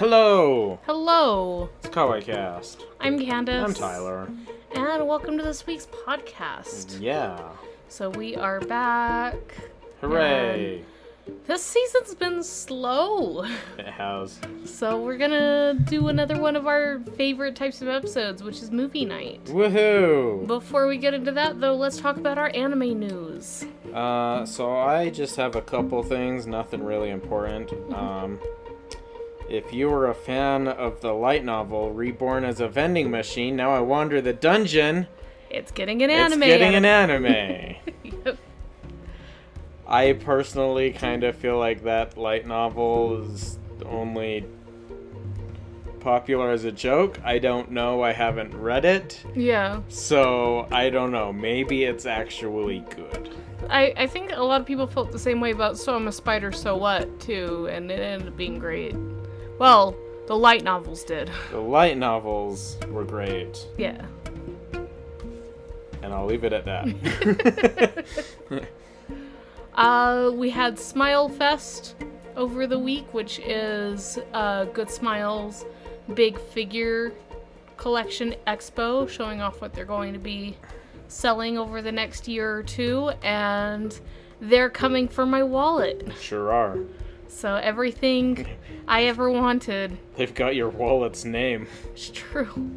Hello! Hello, It's Kawaii Cast. I'm Candace. I'm Tyler. And welcome to this week's podcast. Yeah. So we are back. Hooray! This season's been slow. It has. So we're gonna do another one of our favorite types of episodes, which is movie night. Woohoo! Before we get into that, though, let's talk about our anime news. Uh, so I just have a couple things, nothing really important. Um, if you were a fan of the light novel Reborn as a Vending Machine, Now I Wander the Dungeon, It's getting an anime. it's getting an anime. Yep. I personally kind of feel like that light novel is only popular as a joke. I don't know. I haven't read it. yeah. So, I don't know. Maybe it's actually good. I, I think a lot of people felt the same way about So I'm a Spider, So What, too, and it ended up being great. Well, the light novels did. The light novels were great. Yeah. And I'll leave it at that. Uh, we had Smile Fest over the week, which is uh, Good Smiles big figure collection expo, showing off what they're going to be selling over the next year or two, and they're coming for my wallet. sure are. So everything I ever wanted, They've got your wallet's name. it's true.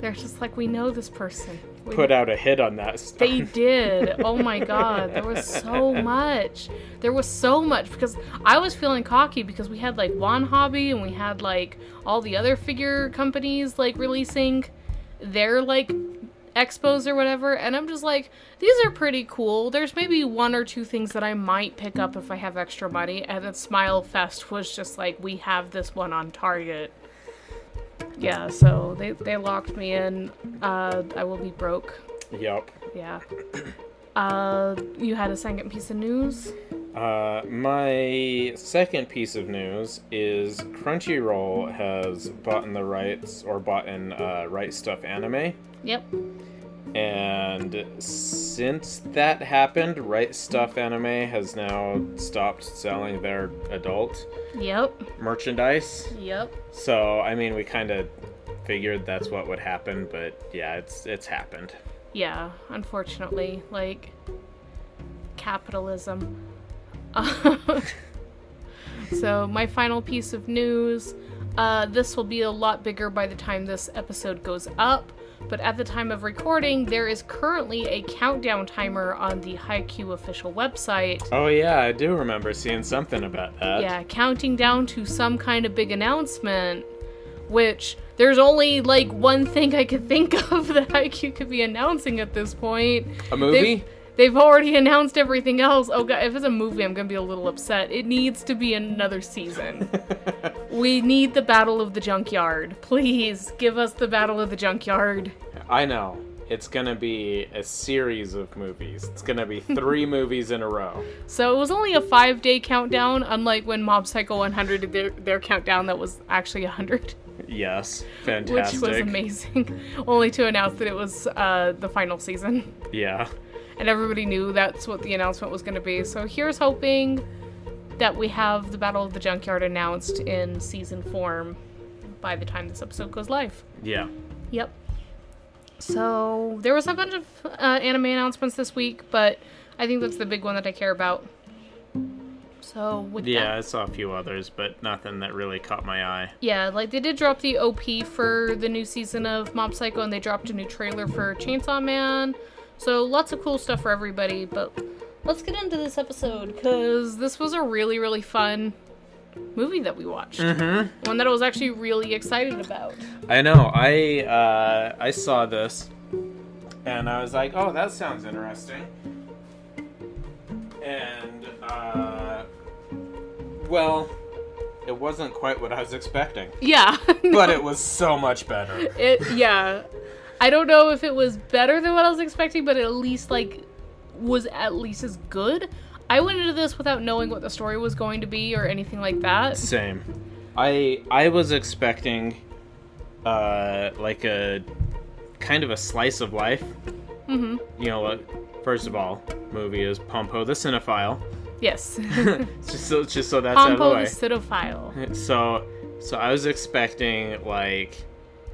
They're just like, we know this person. We Put out a hit on that stuff. They did. Oh my god, there was so much. There was so much because I was feeling cocky because we had like One Hobby and we had like all the other figure companies like releasing their like expos or whatever and I'm just like these are pretty cool. There's maybe one or two things that I might pick up if I have extra money and then Smile Fest was just like we have this one on Target. Yeah, so they they locked me in. Uh I will be broke. Yup. Yeah. Uh, you had a second piece of news? Uh, my second piece of news is Crunchyroll has bought in the rights or bought in uh, Right Stuf Anime, Yep. and since that happened, Right Stuf Anime has now stopped selling their adult Yep. merchandise. Yep. So I mean, we kind of figured that's what would happen, but yeah, it's it's happened. Yeah, unfortunately. Like, capitalism. so, my final piece of news uh, this will be a lot bigger by the time this episode goes up. But at the time of recording, there is currently a countdown timer on the Haikyuu official website. Oh yeah, I do remember seeing something about that. Yeah, counting down to some kind of big announcement, which there's only like one thing I could think of that Haikyuu could be announcing at this point. A movie? They've, they've already announced everything else. Oh god, if it's a movie, I'm gonna be a little upset. It needs to be another season. we need the Battle of the Junkyard. Please give us the Battle of the Junkyard. I know. It's gonna be a series of movies. It's gonna be three movies in a row. So it was only a five day countdown, unlike when Mob Psycho 100 did their, their countdown that was actually 100. Yes, fantastic. which was amazing. Only to announce that it was uh, the final season, Yeah. And everybody knew that's what the announcement was going to be. So here's hoping that we have the Battle of the Junkyard announced in season form by the time this episode goes live. Yeah. Yep. So there was a bunch of uh, anime announcements this week, but I think that's the big one that I care about. So with Yeah, that, I saw a few others, but nothing that really caught my eye. Yeah, like they did drop the OP for the new season of Mob Psycho, and they dropped a new trailer for Chainsaw Man. So lots of cool stuff for everybody. But let's get into this episode because this was a really, really fun movie that we watched. Mm-hmm. One that I was actually really excited about. I know. I uh, I saw this, and I was like, "Oh, that sounds interesting." And uh, well, it wasn't quite what I was expecting, Yeah, but it was so much better. it. Yeah, I don't know if it was better than what I was expecting, but at least like was at least as good. I went into this without knowing what the story was going to be or anything like that. Same. I I was expecting uh like a kind of a slice of life. Mm-hmm. You know, like, first of all, movie is Pompo the Cinephile. Yes. just so just so that's out of the way. the Cidophile. So So I was expecting like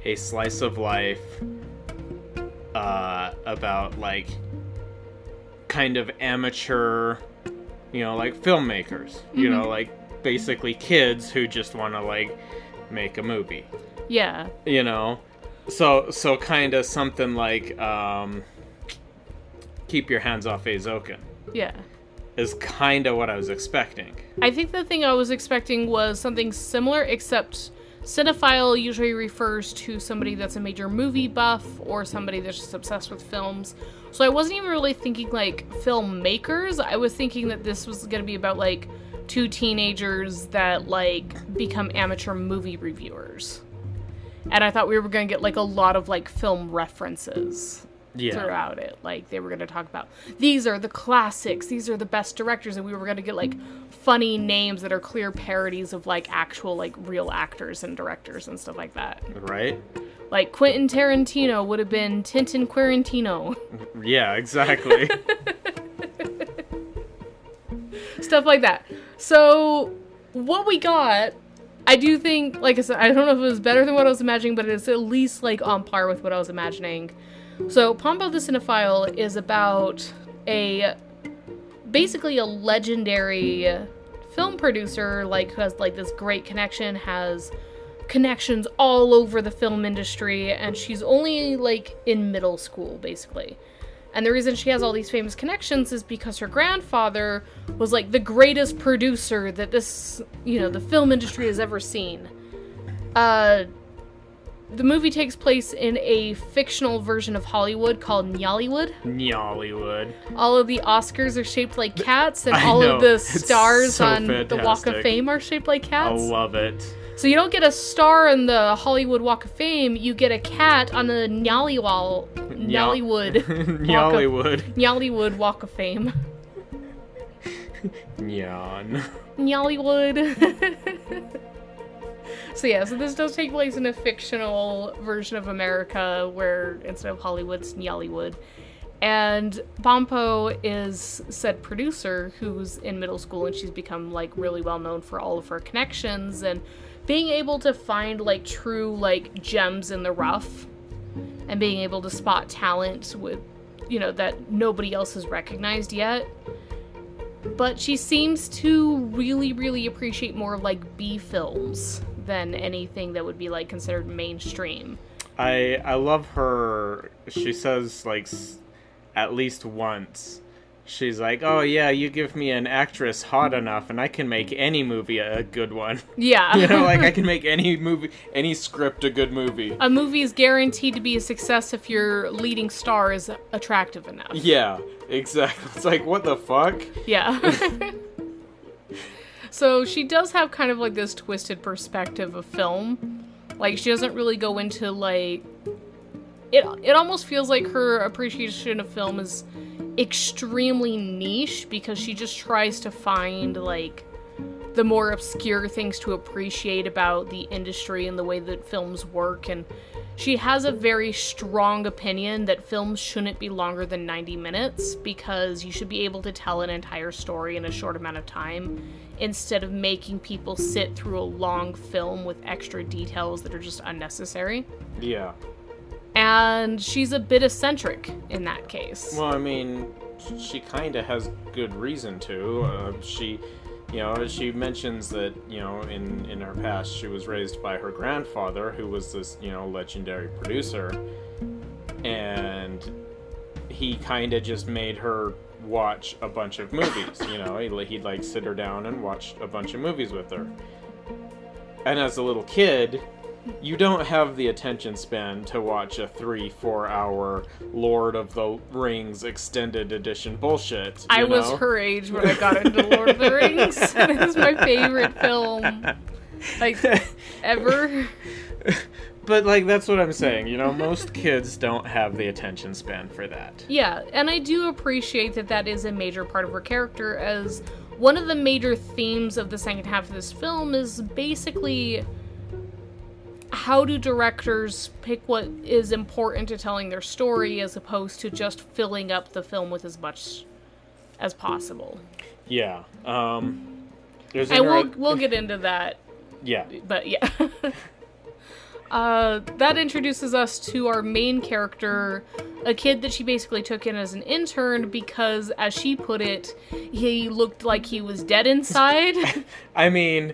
a slice of life uh, about like kind of amateur, you know, like filmmakers. You know, like basically kids who just want to like make a movie. Yeah. You know, so so kind of something like um, keep your hands off Eizouken Yeah. is kind of what I was expecting. I think the thing I was expecting was something similar, except cinephile usually refers to somebody that's a major movie buff or somebody that's just obsessed with films. So I wasn't even really thinking like filmmakers. I was thinking that this was going to be about like two teenagers that like become amateur movie reviewers. And I thought we were going to get like a lot of like film references Yeah. throughout it. Like they were going to talk about these are the classics, these are the best directors, and we were going to get like funny names that are clear parodies of like actual like real actors and directors and stuff like that. Right? Like Quentin Tarantino would have been Tintin Quarantino, Yeah, exactly. stuff like that. So what we got. I do think, like I said, I don't know if it was better than what I was imagining, but it's at least like on par with what I was imagining. So, Pompo the Cinephile is about a basically a legendary film producer, like who has like this great connection, has connections all over the film industry, and she's only like in middle school, basically. And the reason she has all these famous connections is because her grandfather was like the greatest producer that this, you know, the film industry has ever seen. Uh, the movie takes place in a fictional version of Hollywood called Nollywood. Nollywood. All of the Oscars are shaped like cats, and I all know, of the stars so on the Walk of. Fame are shaped like cats. I love it. So you don't get a star in the Hollywood Walk of Fame, you get a cat on the Nollywood, Nollywood. Nollywood Walk of Fame. Nyan. Nollywood. So yeah, so this does take place in a fictional version of America where instead of Hollywood, it's Nollywood. And Pompo is said producer who's in middle school and she's become like really well known for all of her connections and being able to find like true like gems in the rough and being able to spot talent with you know that nobody else has recognized yet but she seems to really really appreciate more like b films than anything that would be like considered mainstream I I love her. She says like s- at least once. She's like, "Oh yeah, you give me an actress hot enough, and I can make any movie a good one. yeah You know, like I can make any movie, any script a good movie." a movie is guaranteed to be a success if your leading star is attractive enough Yeah, exactly. It's like, what the fuck? yeah so she does have kind of like this twisted perspective of film. Like she doesn't really go into like it it almost feels like her appreciation of film is extremely niche because she just tries to find like the more obscure things to appreciate about the industry and the way that films work. And she has a very strong opinion that films shouldn't be longer than 90 minutes because you should be able to tell an entire story in a short amount of time instead of making people sit through a long film with extra details that are just unnecessary. Yeah. And she's a bit eccentric in that case. Well, I mean, she kind of has good reason to. Uh, she, you know, she mentions that you know in in her past she was raised by her grandfather, who was this you know legendary producer, and he kind of just made her watch a bunch of movies. You know, he'd, he'd like sit her down and watch a bunch of movies with her. And as a little kid, you don't have the attention span to watch a three, four hour Lord of the Rings extended edition bullshit. you I was her age when I got into Lord of the Rings. it was my favorite film, like ever. But like that's what I'm saying, you know, most kids don't have the attention span for that. Yeah, and I do appreciate that that is a major part of her character, as one of the major themes of the second half of this film is basically how do directors pick what is important to telling their story as opposed to just filling up the film with as much as possible. Yeah. Um there's And we'll we'll get into that Yeah. but yeah. uh, that introduces us to our main character, a kid that she basically took in as an intern because, as she put it, he looked like he was dead inside. I mean,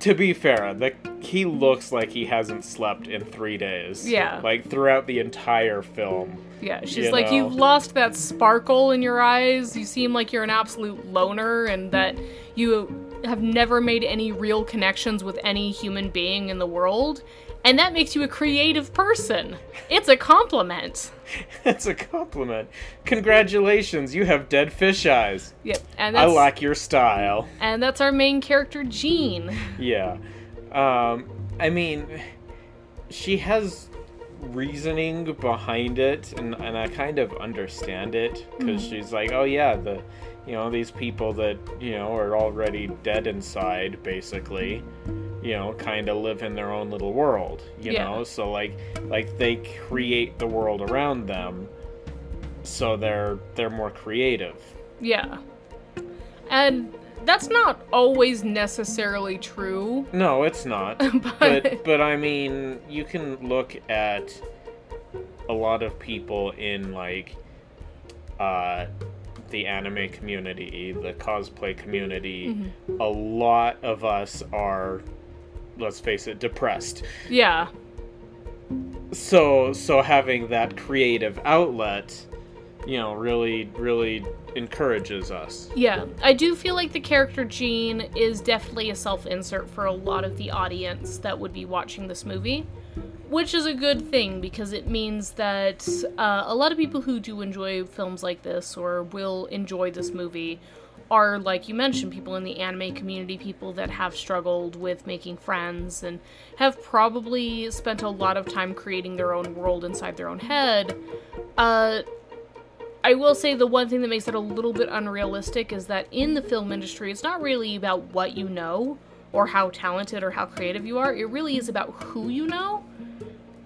to be fair, the he looks like he hasn't slept in three days. Yeah. Like throughout the entire film. yeah, she's You like, know. You've lost that sparkle in your eyes. You seem like you're an absolute loner, and that you have never made any real connections with any human being in the world. And that makes you a creative person. It's a compliment. That's a compliment. Congratulations, you have dead fish eyes. Yep, and I like your style. and that's our main character, Gene. Yeah. Um, I mean, she has reasoning behind it, and, and I kind of understand it because she's like, oh yeah, the, you know, these people that you know are already dead inside, basically, you know, kind of live in their own little world, you Yeah. know. So like, like they create the world around them, so they're they're more creative. Yeah, and that's not always necessarily true, No, it's not. but, but but I mean, you can look at a lot of people in like uh the anime community, the cosplay community. Mm-hmm. A lot of us are let's face it, depressed. yeah, So so having that creative outlet, you know, really really encourages us. yeah. I do feel like the character Gene is definitely a self-insert for a lot of the audience that would be watching this movie. Which is a good thing because it means that uh, a lot of people who do enjoy films like this or will enjoy this movie are, like you mentioned, people in the anime community, people that have struggled with making friends and have probably spent a lot of time creating their own world inside their own head. Uh, I will say the one thing that makes it a little bit unrealistic is that in the film industry, it's not really about what you know or how talented or how creative you are. It really is about who you know.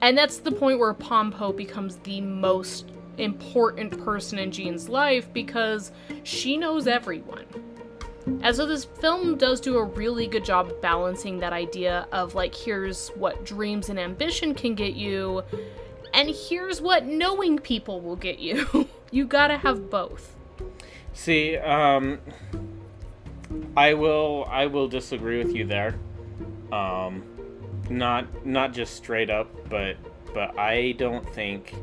And that's the point where Pompo becomes the most important person in Gene's life because she knows everyone. And so this film does do a really good job balancing that idea of like, here's what dreams and ambition can get you, and here's what knowing people will get you. you gotta have both. See, um, I will I will disagree with you there. Um, not not just straight up, but but I don't think,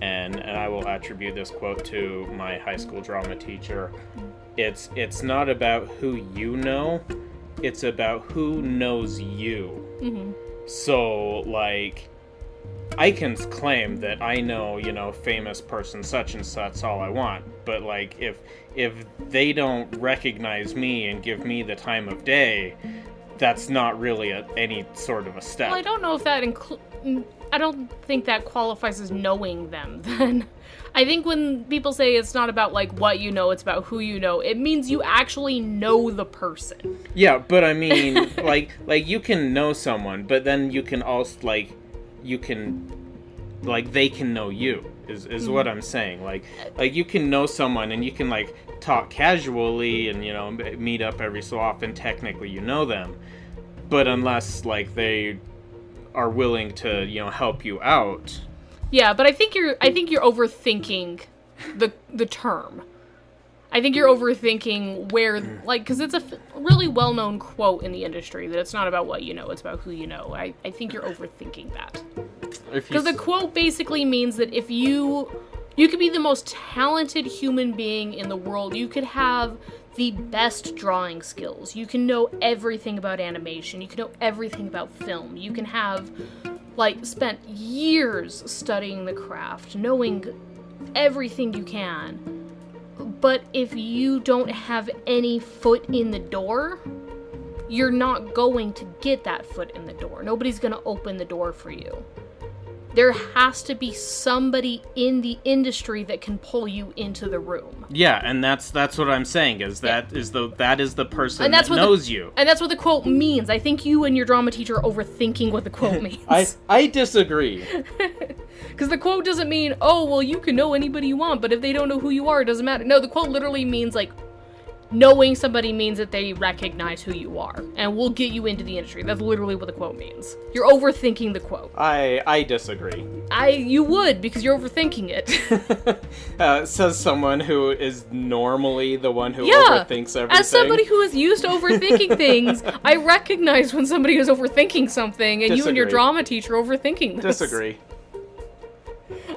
and and I will attribute this quote to my high school drama teacher. It's it's not about who you know, it's about who knows you. hmm So, like, I can claim that I know, you know, famous person such and such all I want, but like if if they don't recognize me and give me the time of day, that's not really a, any sort of a step. Well, I don't know if that include. Mm, I don't think that qualifies as knowing them. Then, I think when people say it's not about like what you know, it's about who you know. It means you actually know the person. Yeah, but I mean, like, like you can know someone, but then you can also like, you can, like, they can know you. Is is what mm-hmm. I'm saying. Like, like you can know someone and you can like talk casually and you know meet up every so often. Technically, you know them, but unless like they are willing to you know help you out. Yeah, but I think you're. I think you're overthinking the the term. I think you're overthinking where, like, because it's a f- really well known quote in the industry that it's not about what you know, it's about who you know. I, I think you're overthinking that. Because the quote basically means that if you you could be the most talented human being in the world, you could have the best drawing skills. You can know everything about animation. You can know everything about film. You can have like spent years studying the craft, knowing everything you can. But if you don't have any foot in the door, you're not going to get that foot in the door. Nobody's going to open the door for you. There has to be somebody in the industry that can pull you into the room. yeah, and that's that's what I'm saying. Is that is the that is the person And that's that what the- knows you. And that's what the quote means. I think you and your drama teacher are overthinking what the quote means. I I disagree. Because the quote doesn't mean, oh, well, you can know anybody you want, but if they don't know who you are, it doesn't matter. No, the quote literally means, like, knowing somebody means that they recognize who you are and will get you into the industry. That's literally what the quote means. You're overthinking the quote. I I disagree. I you would because you're overthinking it. uh, says someone who is normally the one who Yeah, overthinks everything. As somebody who is used to overthinking things, I recognize when somebody is overthinking something and you and your drama teacher overthinking this. disagree.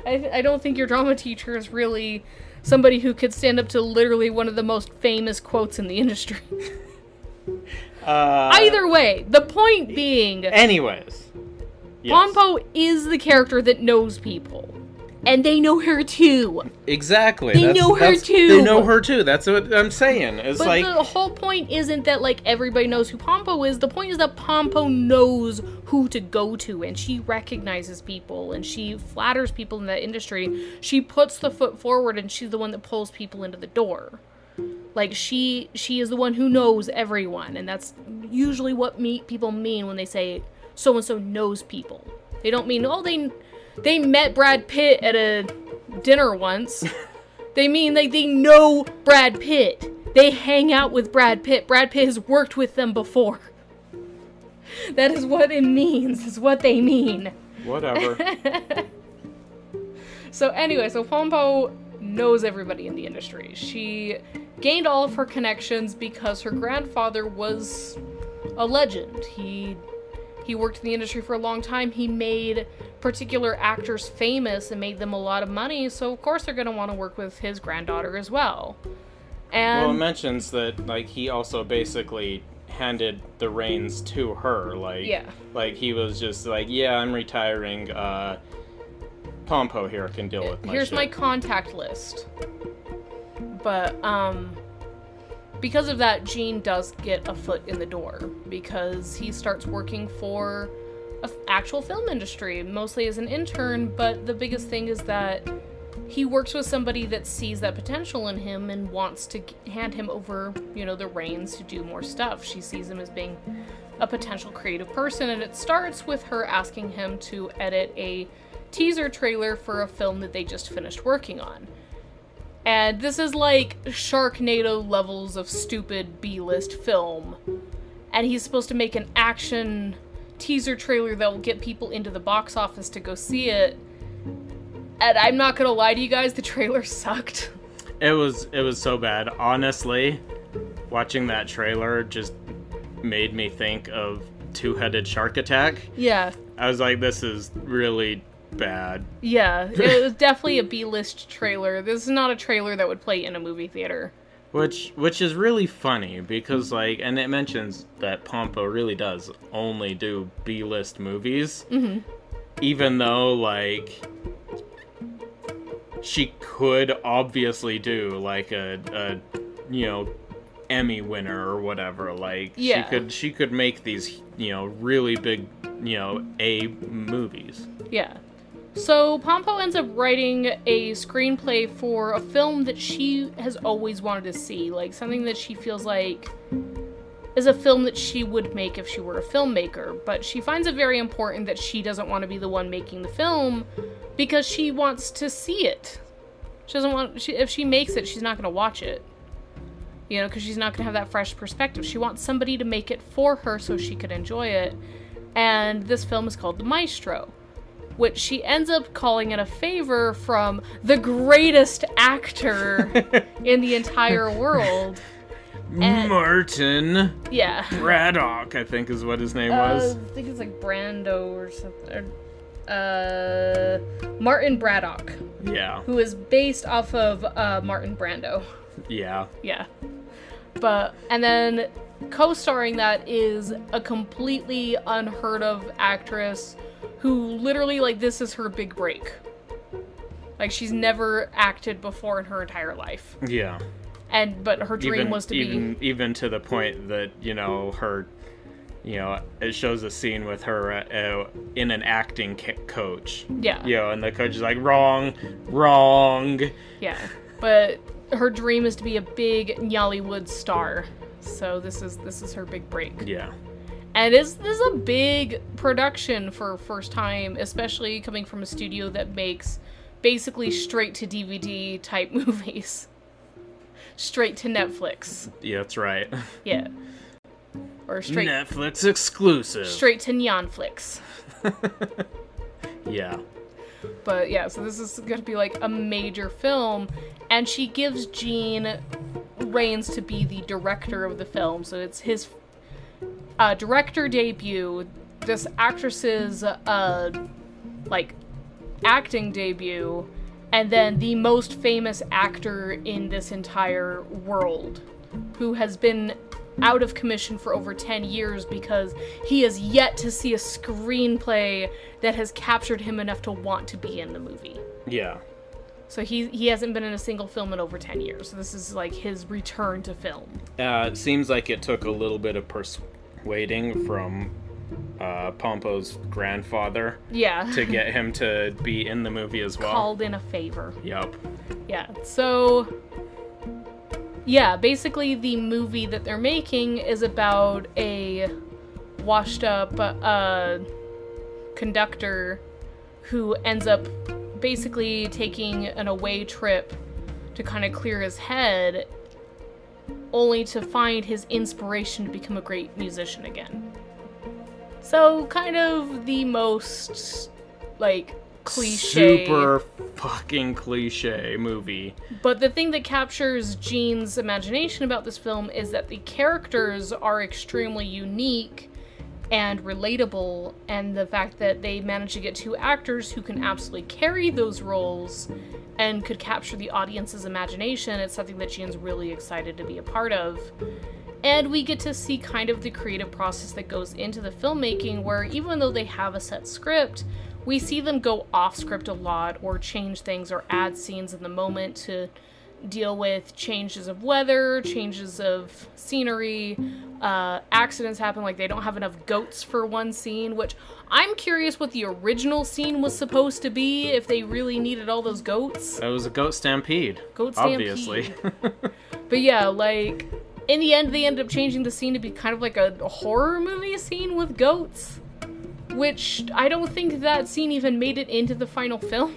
I, I don't think your drama teacher is really somebody who could stand up to literally one of the most famous quotes in the industry. Uh, Either way, the point being, Anyways. Yes. Pompo is the character that knows people. And they know her too. Exactly. They that's- know her too. They know her too. That's what I'm saying. It's But like the whole point isn't that like everybody knows who Pompo is. The point is that Pompo knows who to go to and she recognizes people and she flatters people in that industry. She puts the foot forward and she's the one that pulls people into the door. Like she she is the one who knows everyone and that's usually what me people mean when they say so and so knows people. They don't mean oh they they met Brad Pitt at a dinner once. They mean like they know Brad Pitt. They hang out with Brad Pitt. Brad Pitt has worked with them before. That is what it means. Is what they mean. whatever. So anyway, so Pompo knows everybody in the industry. She gained all of her connections because her grandfather was a legend. He he worked in the industry for a long time. He made particular actors famous and made them a lot of money, so of course they're going to want to work with his granddaughter as well. And well, it mentions that like he also basically handed the reins to her. Like Yeah. Like he was just like, yeah, I'm retiring. Uh, Pompo here can deal with my here's shit. my contact list. But um because of that Gene does get a foot in the door because he starts working for a f- actual film industry mostly as an intern, but the biggest thing is that he works with somebody that sees that potential in him and wants to hand him over, you know, the reins to do more stuff. She sees him as being a potential creative person, and it starts with her asking him to edit a teaser trailer for a film that they just finished working on. And this is like Sharknado levels of stupid B list film. And he's supposed to make an action teaser trailer that will get people into the box office to go see it. And I'm not gonna lie to you guys, the trailer sucked. It was it was so bad. Honestly, watching that trailer just made me think of Two-Headed Shark Attack. Yeah, I was like, this is really bad. yeah. It was definitely a B list trailer. This is not a trailer that would play in a movie theater. Which which is really funny because like and it mentions that Pompo really does only do B list movies. Mm-hmm. Even though like she could obviously do like a, a you know Emmy winner or whatever. Like Yeah. she could she could make these you know really big you know A movies. Yeah. So Pompo ends up writing a screenplay for a film that she has always wanted to see, like something that she feels like is a film that she would make if she were a filmmaker, but she finds it very important that she doesn't want to be the one making the film because she wants to see it. She doesn't want she, if she makes it, she's not going to watch it. You know, because she's not going to have that fresh perspective. She wants somebody to make it for her so she could enjoy it. And this film is called The Maestro which she ends up calling in a favor from the greatest actor in the entire world. And- Martin Yeah. Braddock, I think is what his name Uh, was. I think it's like Brando or something. Uh, Martin Braddock, Yeah. who is based off of uh, Martin Brando. Yeah. Yeah. But, and then co starring that is a completely unheard of actress who literally, like, this is her big break. Like, she's never acted before in her entire life. Yeah. And, but her dream even, was to even, be. even to the point that you know her you know it shows a scene with her uh, uh, in an acting ca- coach Yeah. you know and the coach is like wrong wrong Yeah. But her dream is to be a big Nollywood star. So this is this is her big break. yeah And it's this is a big production for first time, especially coming from a studio that makes basically straight to DVD type movies. straight to Netflix. Yeah, that's right. Yeah. Or straight Netflix exclusive. straight to Neonflix. Yeah. But yeah, so this is going to be like a major film, and she gives Gene reins to be the director of the film. So it's his uh, director debut, this actress's uh, like acting debut, and then the most famous actor in this entire world, who has been out of commission for over 10 years because he has yet to see a screenplay that has captured him enough to want to be in the movie. Yeah. So he he hasn't been in a single film in over 10 years. So this is like his return to film. Uh, it seems like it took a little bit of persuading from uh, Pompo's grandfather Yeah. to get him to be in the movie as well. Called in a favor. Yep. Yeah. So yeah, basically the movie that they're making is about a washed up uh conductor who ends up basically taking an away trip to kind of clear his head only to find his inspiration to become a great musician again. So kind of the most like cliche Super fucking cliche movie. But the thing that captures Gene's imagination about this film is that the characters are extremely unique and relatable, and the fact that they managed to get two actors who can absolutely carry those roles and could capture the audience's imagination, it's something that Gene's really excited to be a part of. And we get to see kind of the creative process that goes into the filmmaking, where even though they have a set script, we see them go off script a lot or change things or add scenes in the moment to deal with changes of weather, changes of scenery, uh, accidents happen, like they don't have enough goats for one scene, which I'm curious what the original scene was supposed to be if they really needed all those goats. That was a goat stampede. Goat stampede. Obviously. But yeah, like in the end, they end up changing the scene to be kind of like a horror movie scene with goats, which I don't think that scene even made it into the final film.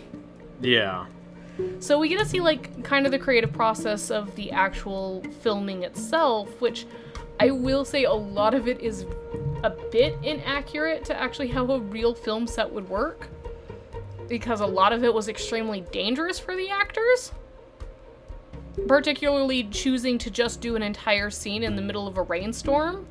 yeah. So we get to see like kind of the creative process of the actual filming itself, which I will say a lot of it is a bit inaccurate to actually how a real film set would work. Because a lot of it was extremely dangerous for the actors. Particularly choosing to just do an entire scene in the middle of a rainstorm.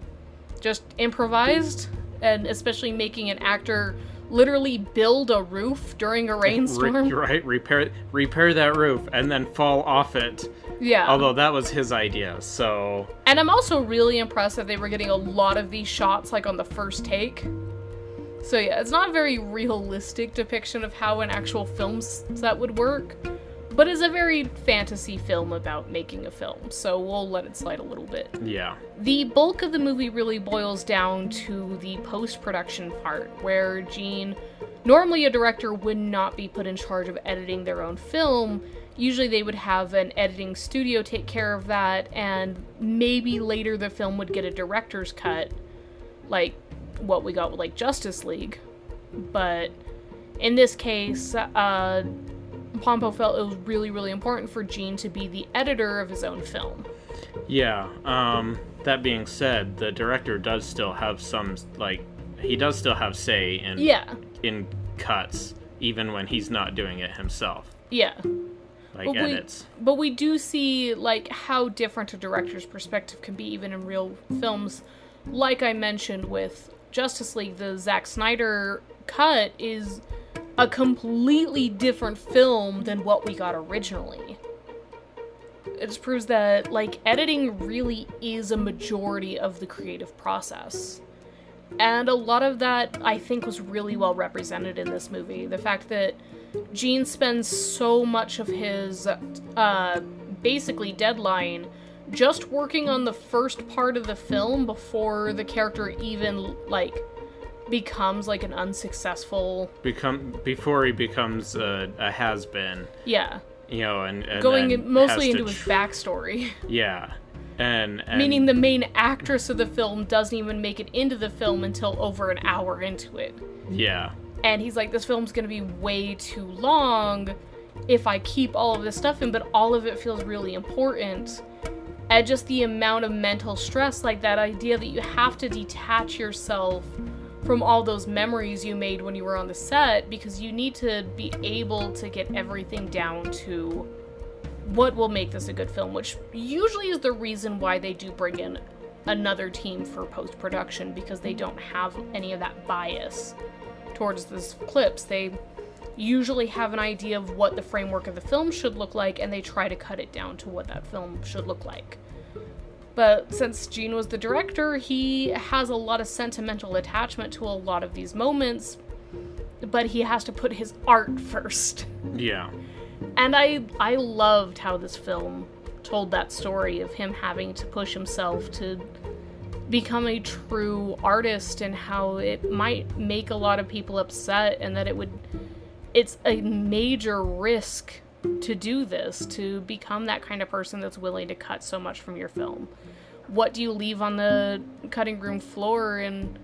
Just improvised. And especially making an actor literally build a roof during a rainstorm. Re- right. Repair repair that roof and then fall off it. yeah. Although that was his idea. So And I'm also really impressed that they were getting a lot of these shots like on the first take. So yeah, it's not a very realistic depiction of how an actual film set would work, but it's a very fantasy film about making a film. So we'll let it slide a little bit. yeah. The bulk of the movie really boils down to the post production part, where Gene, normally a director would not be put in charge of editing their own film. Usually they would have an editing studio take care of that, and maybe later the film would get a director's cut, like what we got with like Justice League. But in this case, uh, Pompo felt it was really, really important for Gene to be the editor of his own film. Yeah. Um that being said, the director does still have some like he does still have say in Yeah, in cuts even when he's not doing it himself. yeah. Like But we- But we do see like how different a director's perspective can be even in real films. Like I mentioned with Justice League, the Zack Snyder cut is a completely different film than what we got originally. It just proves that like editing really is a majority of the creative process. And a lot of that I think was really well represented in this movie. The fact that Gene spends so much of his uh, basically deadline just working on the first part of the film before the character even like becomes like an unsuccessful Become before he becomes a, a has been, yeah. You know, and, and going mostly into his tr- backstory. Yeah. And, and meaning the main actress of the film doesn't even make it into the film until over an hour into it. Yeah. and he's like this film's gonna be way too long if i keep all of this stuff in but all of it feels really important. And just the amount of mental stress like that idea that you have to detach yourself from all those memories you made when you were on the set because you need to be able to get everything down to what will make this a good film, which usually is the reason why they do bring in another team for post production because they don't have any of that bias towards these clips. They usually have an idea of what the framework of the film should look like and they try to cut it down to what that film should look like. But since Gene was the director, he has a lot of sentimental attachment to a lot of these moments, but he has to put his art first. Yeah. And I I loved how this film told that story of him having to push himself to become a true artist and how it might make a lot of people upset and that it would it's a major risk to do this to become that kind of person that's willing to cut so much from your film what do you leave on the cutting room floor and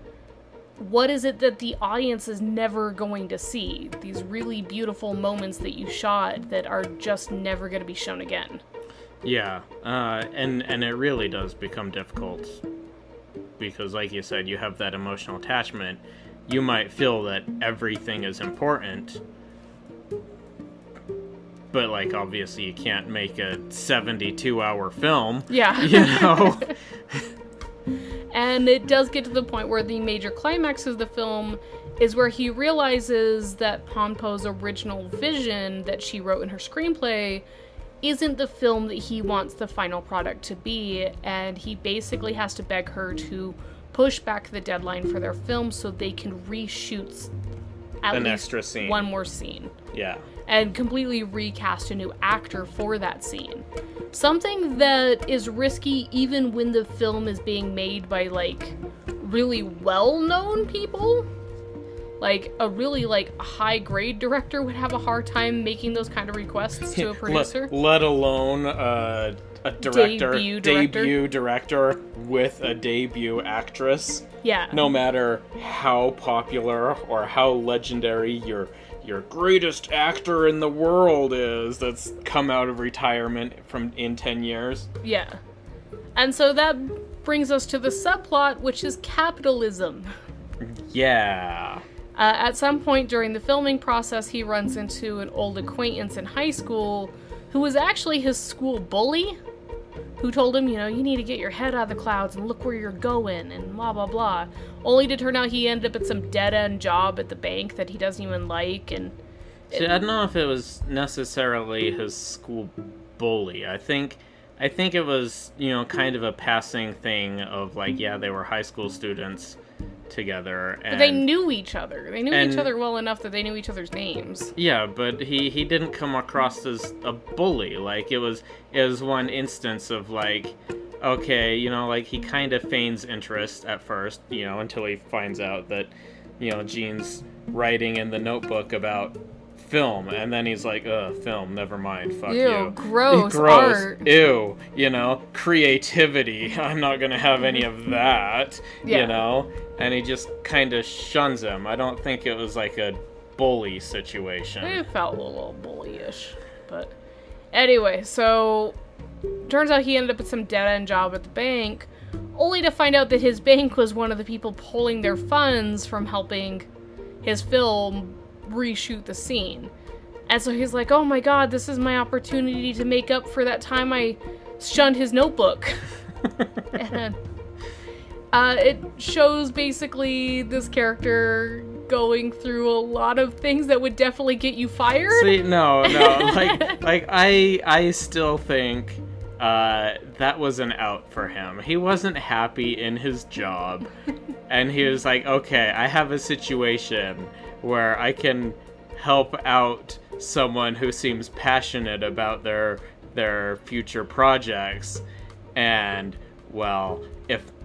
what is it that the audience is never going to see these really beautiful moments that you shot that are just never going to be shown again Yeah, uh, and and it really does become difficult because, like you said, you have that emotional attachment. You might feel that everything is important, but like obviously you can't make a seventy-two hour film. yeah You know. And it does get to the point where the major climax of the film is where he realizes that Pompo's original vision that she wrote in her screenplay isn't the film that he wants the final product to be, and he basically has to beg her to push back the deadline for their film so they can reshoot at An least extra scene. one more scene yeah. and completely recast a new actor for that scene. Something that is risky even when the film is being made by like really well-known people. Like a really like high grade director would have a hard time making those kind of requests to a producer. Let, let alone uh, a director, Debut director. debut director with a debut actress. yeah. no matter how popular or how legendary your your greatest actor in the world is that's come out of retirement from in 10 years Yeah. And so that brings us to the subplot which is capitalism. yeah Uh, at some point during the filming process, he runs into an old acquaintance in high school who was actually his school bully, who told him, you know, you need to get your head out of the clouds and look where you're going, and blah, blah, blah. Only to turn out he ended up at some dead end job at the bank that he doesn't even like, and See, i don't know if it was necessarily his school bully i think i think it was you know kind of a passing thing of like yeah they were high school students together and but they knew each other. They knew each other well enough that they knew each other's names. Yeah, but he he didn't come across as a bully. Like it was it was one instance of like okay, you know, like he kind of feigns interest at first, you know, until he finds out that you know, Gene's writing in the notebook about film and then he's like, "Uh, film, never mind. Fuck Ew, you." gross, gross. art. Ew, you know, creativity. I'm not going to have any of that, Yeah. you know? And he just kind of shuns him. I don't think it was like a bully situation. It felt a little bullyish. But anyway, so turns out he ended up at some dead end job at the bank, only to find out that his bank was one of the people pulling their funds from helping his film reshoot the scene. And so he's like, oh my god, this is my opportunity to make up for that time I shunned his notebook. and uh, it shows basically this character going through a lot of things that would definitely get you fired. See, no, no, like, like I, I still think uh, that was an out for him. He wasn't happy in his job, and he was like, "Okay, I have a situation where I can help out someone who seems passionate about their their future projects, and well,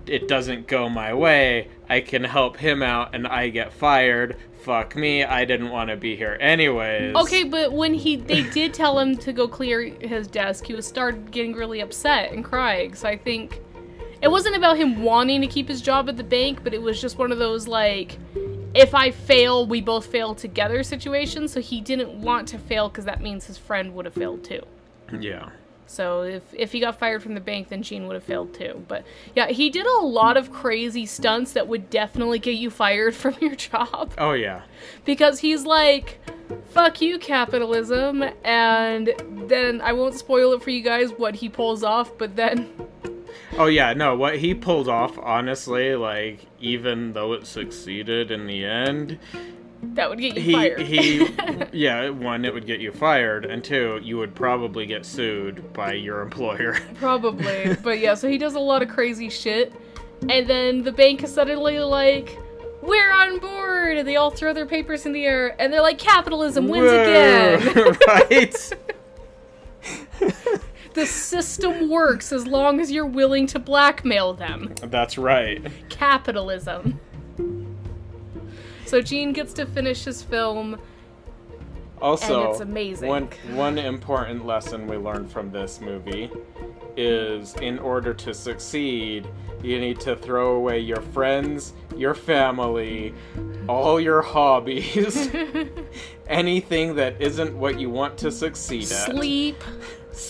it doesn't go my way, I can help him out, and I get fired." Fuck me, I didn't want to be here anyways. Okay, but when he they did tell him to go clear his desk, he was started getting really upset and crying. So I think it wasn't about him wanting to keep his job at the bank, but it was just one of those like if I fail, we both fail together situations. So he didn't want to fail because that means his friend would have failed too. Yeah. So if if he got fired from the bank, then Gene would have failed too. But yeah, he did a lot of crazy stunts that would definitely get you fired from your job Oh yeah. because he's like, "Fuck you, capitalism," and then I won't spoil it for you guys what he pulls off, but then Oh yeah, no, what he pulled off, honestly, like even though it succeeded in the end, that would get you he fired. he yeah, one it would get you fired, and two, you would probably get sued by your employer. Probably. but yeah, so he does a lot of crazy shit. And then the bank is suddenly like, we're on board! And they all throw their papers in the air and they're like, capitalism wins Whoa, again! right? the system works as long as you're willing to blackmail them. That's right. Capitalism. So Gene gets to finish his film. Also, And it's amazing. One one important lesson we learned from this movie is in order to succeed, you need to throw away your friends, your family, all your hobbies, anything that isn't what you want to succeed at. Sleep.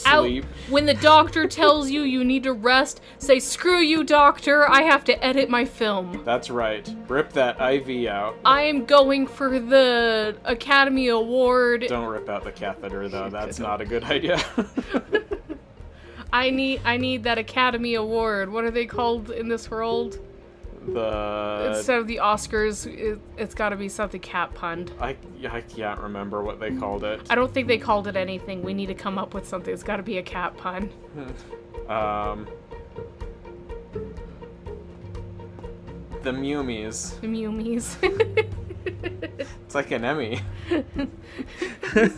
Out. When the doctor tells you you need to rest, say, screw you, doctor, I have to edit my film. That's right. Rip that IV out. I am going for the Academy Award. Don't rip out the catheter though. That's not a good idea. I need I need that Academy Award. What are they called in this world? The Instead of the Oscars, it, it's got to be something cat punned. I I can't remember what they called it. I don't think they called it anything. We need to come up with something. It's got to be a cat pun. Um, the Mumies. The Mumies. It's like an Emmy.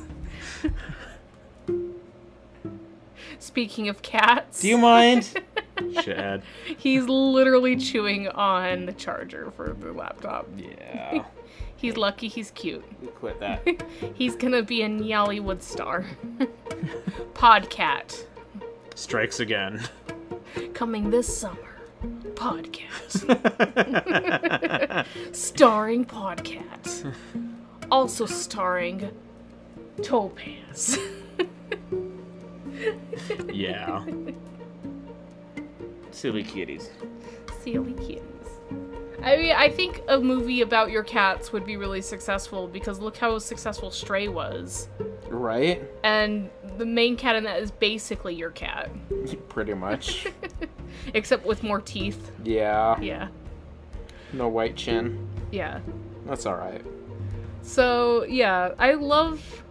Speaking of cats, Do you mind? He's literally chewing on the charger for the laptop. Yeah. He's lucky he's cute. Quit that. He's gonna be a Nyallywood star. Podcat. Strikes again. Coming this summer. Podcast. starring Podcat. Also starring Topaz. Yeah. Silly kitties. Silly kitties. I mean, I think a movie about your cats would be really successful because look how successful Stray was. Right? And the main cat in that is basically your cat, Pretty much. except with more teeth. Yeah. Yeah. No white chin. Yeah. That's alright. So, yeah, I love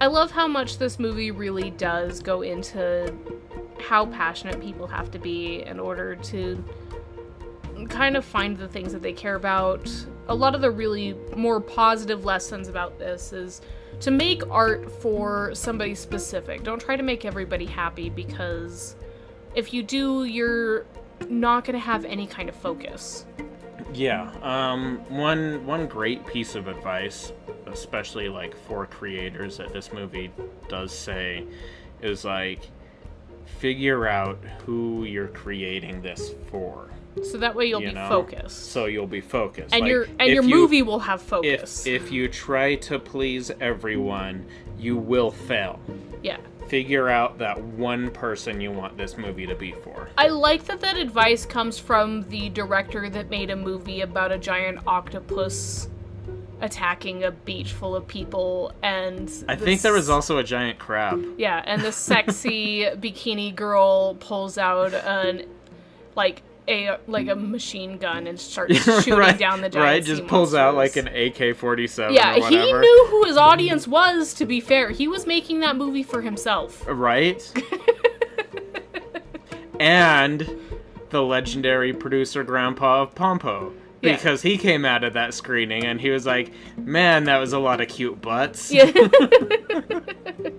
I love how much this movie really does go into how passionate people have to be in order to kind of find the things that they care about. A lot of the really more positive lessons about this is to make art for somebody specific. Don't try to make everybody happy because if you do, you're not going to have any kind of focus. Yeah. Um one one great piece of advice, especially like for creators that this movie does say is like figure out who you're creating this for. So that way you'll you be know? focused. So you'll be focused. and Like, your and your you- movie will have focus. If if you try to please everyone, you will fail. yeah. Figure out that one person you want this movie to be for. I like that that advice comes from the director that made a movie about a giant octopus attacking a beach full of people and I this- think there was also a giant crab. yeah and the sexy bikini girl pulls out an like a like a machine gun and starts shooting right, down the giant right. Just pulls out like an AK-47 yeah or he knew who his audience was to be fair he was making that movie for himself uh, Right? and the legendary producer grandpa of Pompo. Yeah. Because he came out of that screening and he was like, man, that was a lot of cute butts. Yeah.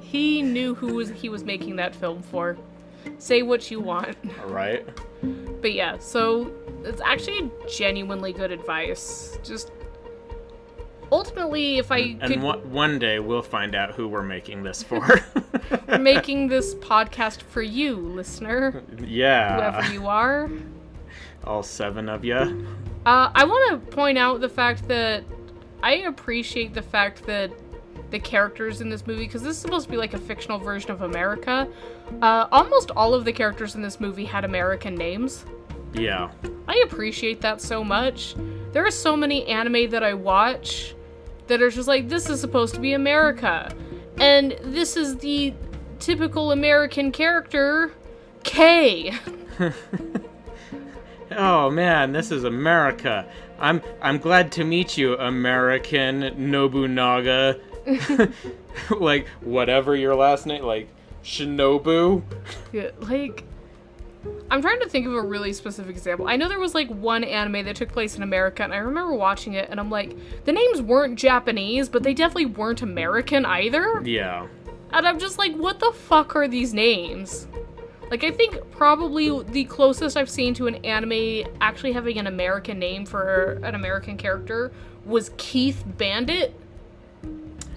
he knew who was he was making that film for. Say what you want. Right? But yeah, so it's actually genuinely good advice. Just ultimately if I And could one, one day we'll find out who we're making this for. making this podcast for you, listener, yeah. whoever you are. All seven of you. Uh, I want to point out the fact that I appreciate the fact that the characters in this movie because this is supposed to be like a fictional version of America. Uh, almost all of the characters in this movie had American names. Yeah. I appreciate that so much. There are so many anime that I watch that are just like, this is supposed to be America. And this is the typical American character, K. oh man, this is America. I'm I'm glad to meet you, American Nobunaga. like whatever your last name, like Shinobu. Yeah, like I'm trying to think of a really specific example. I know there was like one anime that took place in America, and I remember watching it, and I'm like, the names weren't Japanese, but they definitely weren't American either. Yeah. And I'm just like, what the fuck are these names? Like, I think probably the closest I've seen to an anime actually having an American name for an American character was Keith Bandit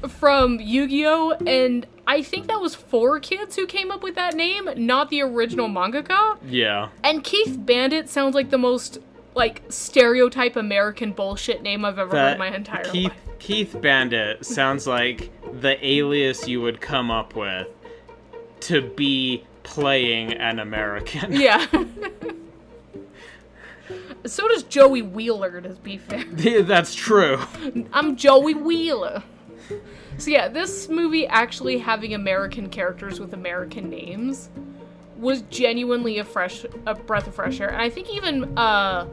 from Yu Gi Oh! And I think that was 4Kids who came up with that name, not the original mangaka. Yeah. And Keith Bandit sounds like the most like stereotype American bullshit name I've ever heard in my entire Keith, life. Keith Bandit sounds like the alias you would come up with to be playing an American. Yeah. so does Joey Wheeler, to be fair. That's true. I'm Joey Wheeler. So yeah, this movie actually having American characters with American names was genuinely a fresh a breath of fresh air. And I think even uh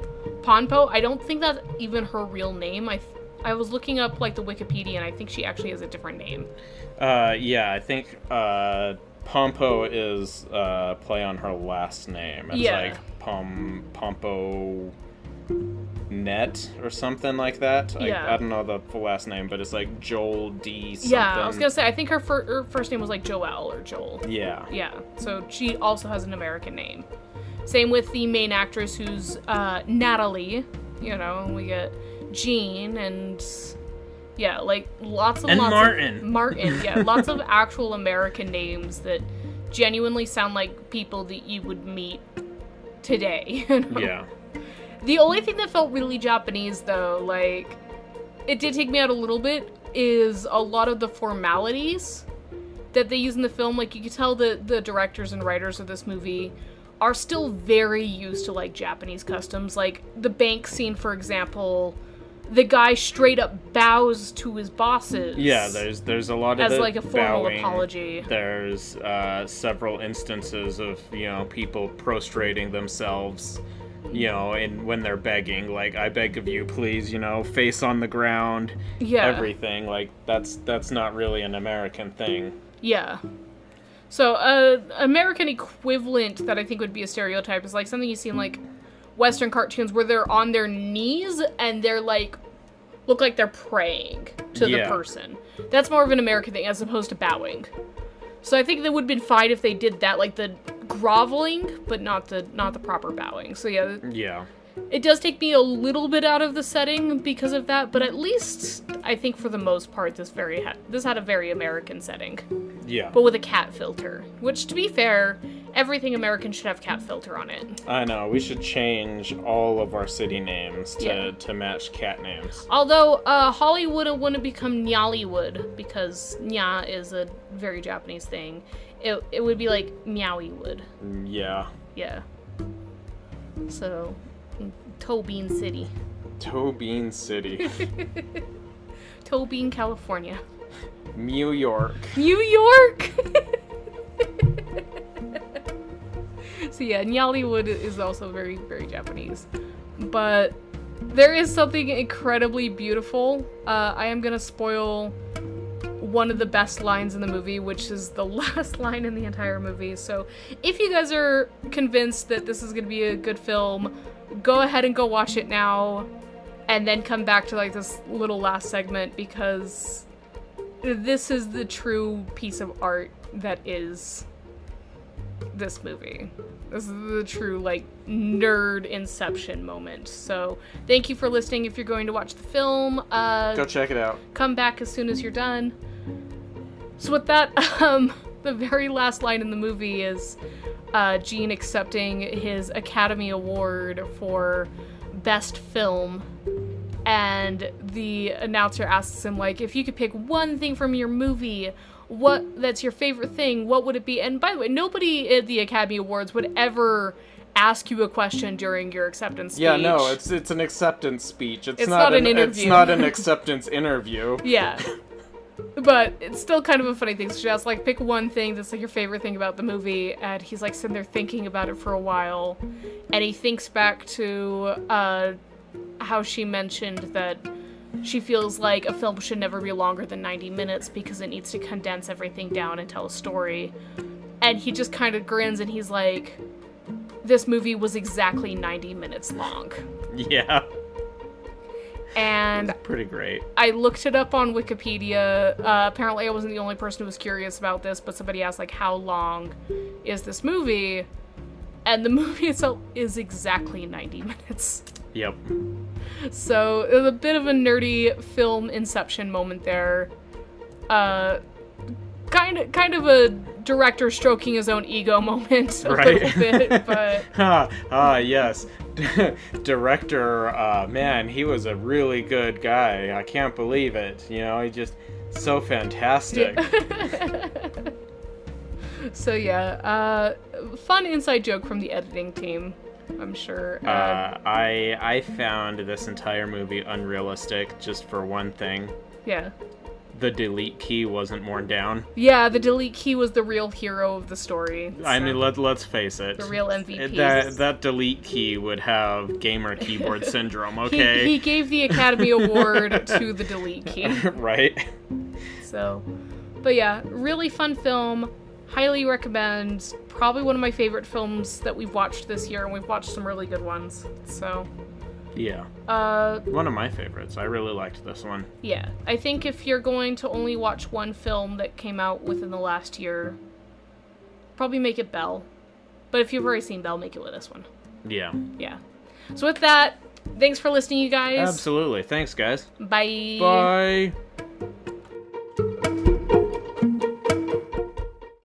Pompo, I don't think that's even her real name. I I was looking up like the Wikipedia and I think she actually has a different name. Uh yeah, I think uh Pompo is uh play on her last name. It's Yeah. like Pom Pompo Net or something like that. I, Yeah. I don't know the full last name, but it's like Joel D something. Yeah, I was gonna say I think her, fir- her first name was like Joelle or Joel. Yeah. Yeah, so she also has an American name. Same with the main actress who's uh, Natalie. You know, and we get Gene and yeah, like lots of And lots Martin. Of, Martin, yeah, lots of actual American names that genuinely sound like people that you would meet today. you know? Yeah. The only thing that felt really Japanese, though, like, it did take me out a little bit, is a lot of the formalities that they use in the film. Like, you could tell that the directors and writers of this movie are still very used to, like, Japanese customs. Like, the bank scene, for example, the guy straight up bows to his bosses. Yeah, there's there's a lot of As, like, a formal bowing. apology. There's uh, several instances of you know people prostrating themselves, you know, and when they're begging, like I beg of you, please, you know, face on the ground, Yeah. everything. Like that's that's not really an American thing. Yeah. So, uh, American equivalent that I think would be a stereotype is like something you see in like Western cartoons where they're on their knees and they're like look like they're praying to Yeah. the person. That's more of an American thing as opposed to bowing. So I think that would have been fine if they did that, like the groveling, but not the not the proper bowing. So yeah, Yeah. It does take me a little bit out of the setting because of that, but at least I think for the most part this very ha- this had a very American setting Yeah. but with a cat filter. Which, to be fair, everything American should have cat filter on it. I know. We should change all of our city names to, Yeah. to match cat names. Although uh, Hollywood wouldn't become Nyallywood because Nya is a very Japanese thing. It, it would be like Meowywood. Yeah. Yeah. So, Tobean City. Tobin City, Tobean, California. New York. New York! so yeah, Nyallywood is also very, very Japanese. But there is something incredibly beautiful. Uh, I am gonna spoil one of the best lines in the movie, which is the last line in the entire movie. So if you guys are convinced that this is gonna be a good film, go ahead and go watch it now. And then come back to like this little last segment because this is the true piece of art that is this movie. This is the true like nerd inception moment. So thank you for listening. If you're going to watch the film, uh, Go check it out. come back as soon as you're done. So with that, um, the very last line in the movie is uh, Gene accepting his Academy Award for Best Film, and the announcer asks him like if you could pick one thing from your movie what that's your favorite thing what would it be and by the way nobody at the academy awards would ever ask you a question during your acceptance speech Yeah, no, it's it's an acceptance speech. It's, It's not, not an It's interview. not an acceptance interview. yeah but it's still kind of a funny thing so she asks like pick one thing that's like your favorite thing about the movie and he's like sitting there thinking about it for a while and he thinks back to uh how she mentioned that she feels like a film should never be longer than 90 minutes because it needs to condense everything down and tell a story. And he just kind of grins and he's like, This movie was exactly 90 minutes long. Yeah, And pretty great. I looked it up on Wikipedia. Uh, apparently, I wasn't the only person who was curious about this, but somebody asked, like, how long is this movie? And the movie itself is exactly 90 minutes. Yep. So it was a bit of a nerdy film inception moment there. Uh, kind of, kind of a director stroking his own ego moment a Right. little bit, but Ah, ah, yes. Director, uh, man, he was a really good guy. I can't believe it. You know, he just so fantastic. so yeah, uh, fun inside joke from the editing team, I'm sure. Uh, Uh, I I found this entire movie unrealistic just for one thing. yeah, The delete key wasn't worn down. yeah. The delete key was the real hero of the story. I mean, let let's face it. the real uh, MVP. That that delete key would have gamer keyboard syndrome. he, Okay, he gave the Academy Award to the delete key. right? So, but yeah, really fun film. Highly recommend. Probably one of my favorite films that we've watched this year, and we've watched some really good ones. So, Yeah, uh, one of my favorites. I really liked this one. yeah. I think if you're going to only watch one film that came out within the last year, probably make it Belle. But if you've already seen Belle, make it with this one. Yeah, Yeah. So with that, thanks for listening, you guys. absolutely. Thanks, guys. Bye. Bye.